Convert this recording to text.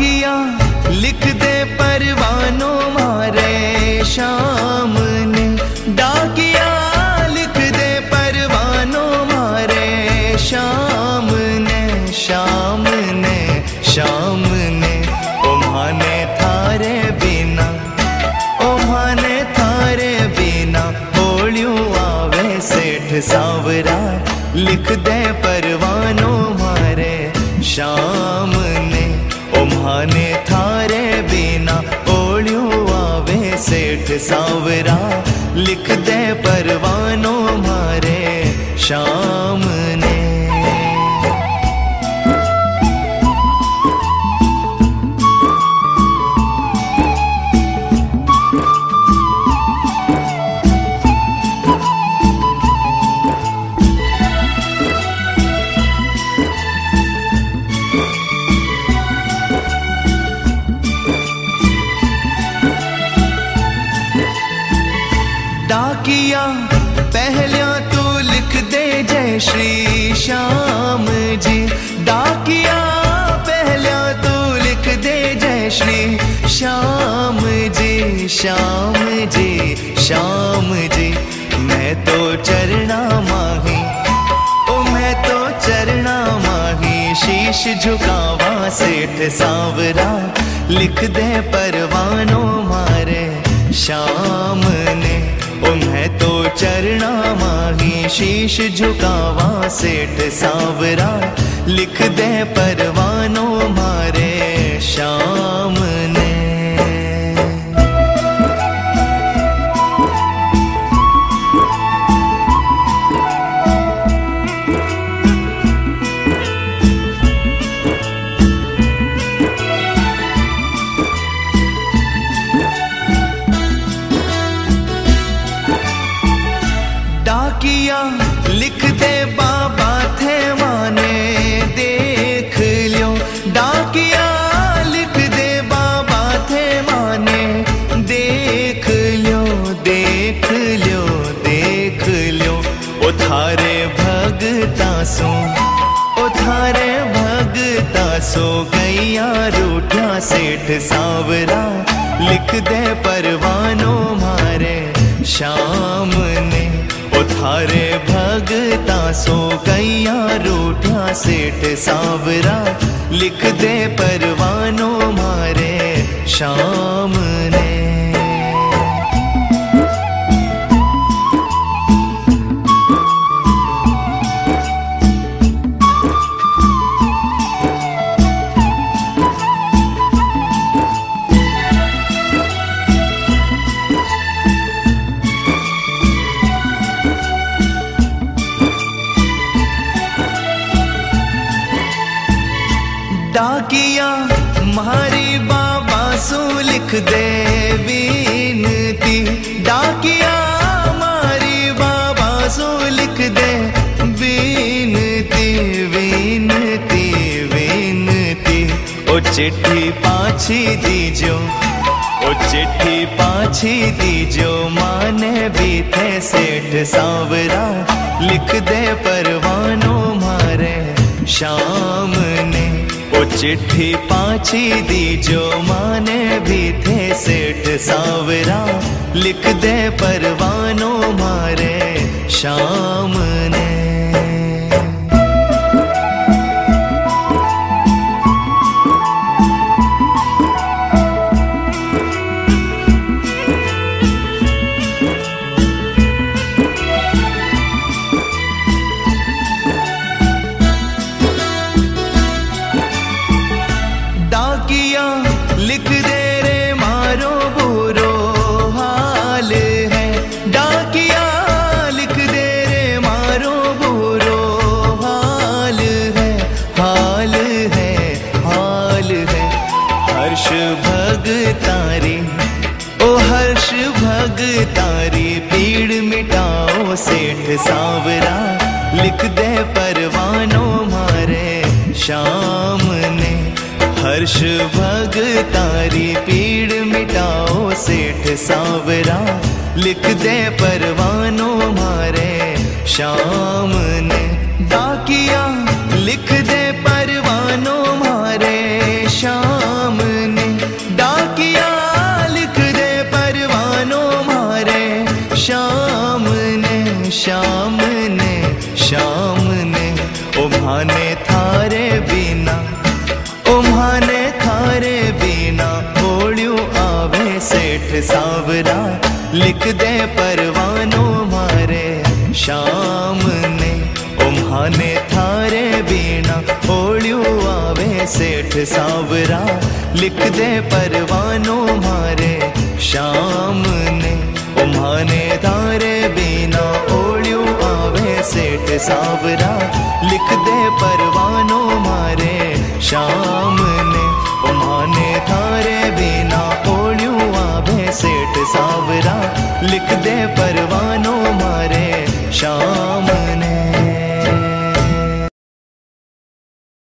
किया, लिख दे परवानों मारे शाम ने डाकिया, लिख दे परवानों मारे शाम ने शाम ने शाम ने उमाने थारे बिना उमाने थारे बिना होलियों आवे सेठ सावरा। लिख दे परवानों मारे शाम ने सेठ सावरा लिख दे परवानों मारे शाम श्री श्याम जी। डाकिया पहलिया तू लिख दे जय श्री श्याम जी श्याम जी श्याम जी। मैं तो चरणा माही, ओ मैं तो चरणा माही। शीश झुकावा सेठ सांवरा, लिख दे परवानों मारे। शाम उन्हें तो चरना माही शीश झुकावा सेठ सावरा लिख दे परवानों मारे भगता सो ओ थारे भगता सो, गैया रूठा सेठ सावरा, लिख दे परवानों मारे। शाम ने ओ थारे भगता सो कैया रूठा सेठ सावरा, लिख दे परवानों मारे। शाम डाकिया मारी बाबा सो लिख दे। विनती विनती विनती। ओ चिट्ठी पाछी दीजो, ओ चिट्ठी पाछी दीजो। माने थे सेठ सावरा। लिख दे परवानों मारे, शाम ने पाची चिट्ठी पाछी दीजो माने भी थे सेठ सावरा। लिख दे परवानों मारे शाम ने। हर्ष भगतारी पीड़ मिटाओ, सेठ सावरा लिख दे परवानों मारे। शाम ने हर्ष भगतारी पीड़ मिटाओ, सेठ सावरा लिख दे परवानों मारे। शाम ने डाकिया लिख दे उम्हाने थारे बिना, उम्हाने थारे बिना ओड़ियो आवे सेठ सावरा, लिख दे परवानो मारे। शाम ने उम्हाने थारे बिना ओड़ियो आवे सेठ सावरा, लिख दे परवानो मारे। शाम सावरा लिख दे परवानो मारे शाम ने उम्हा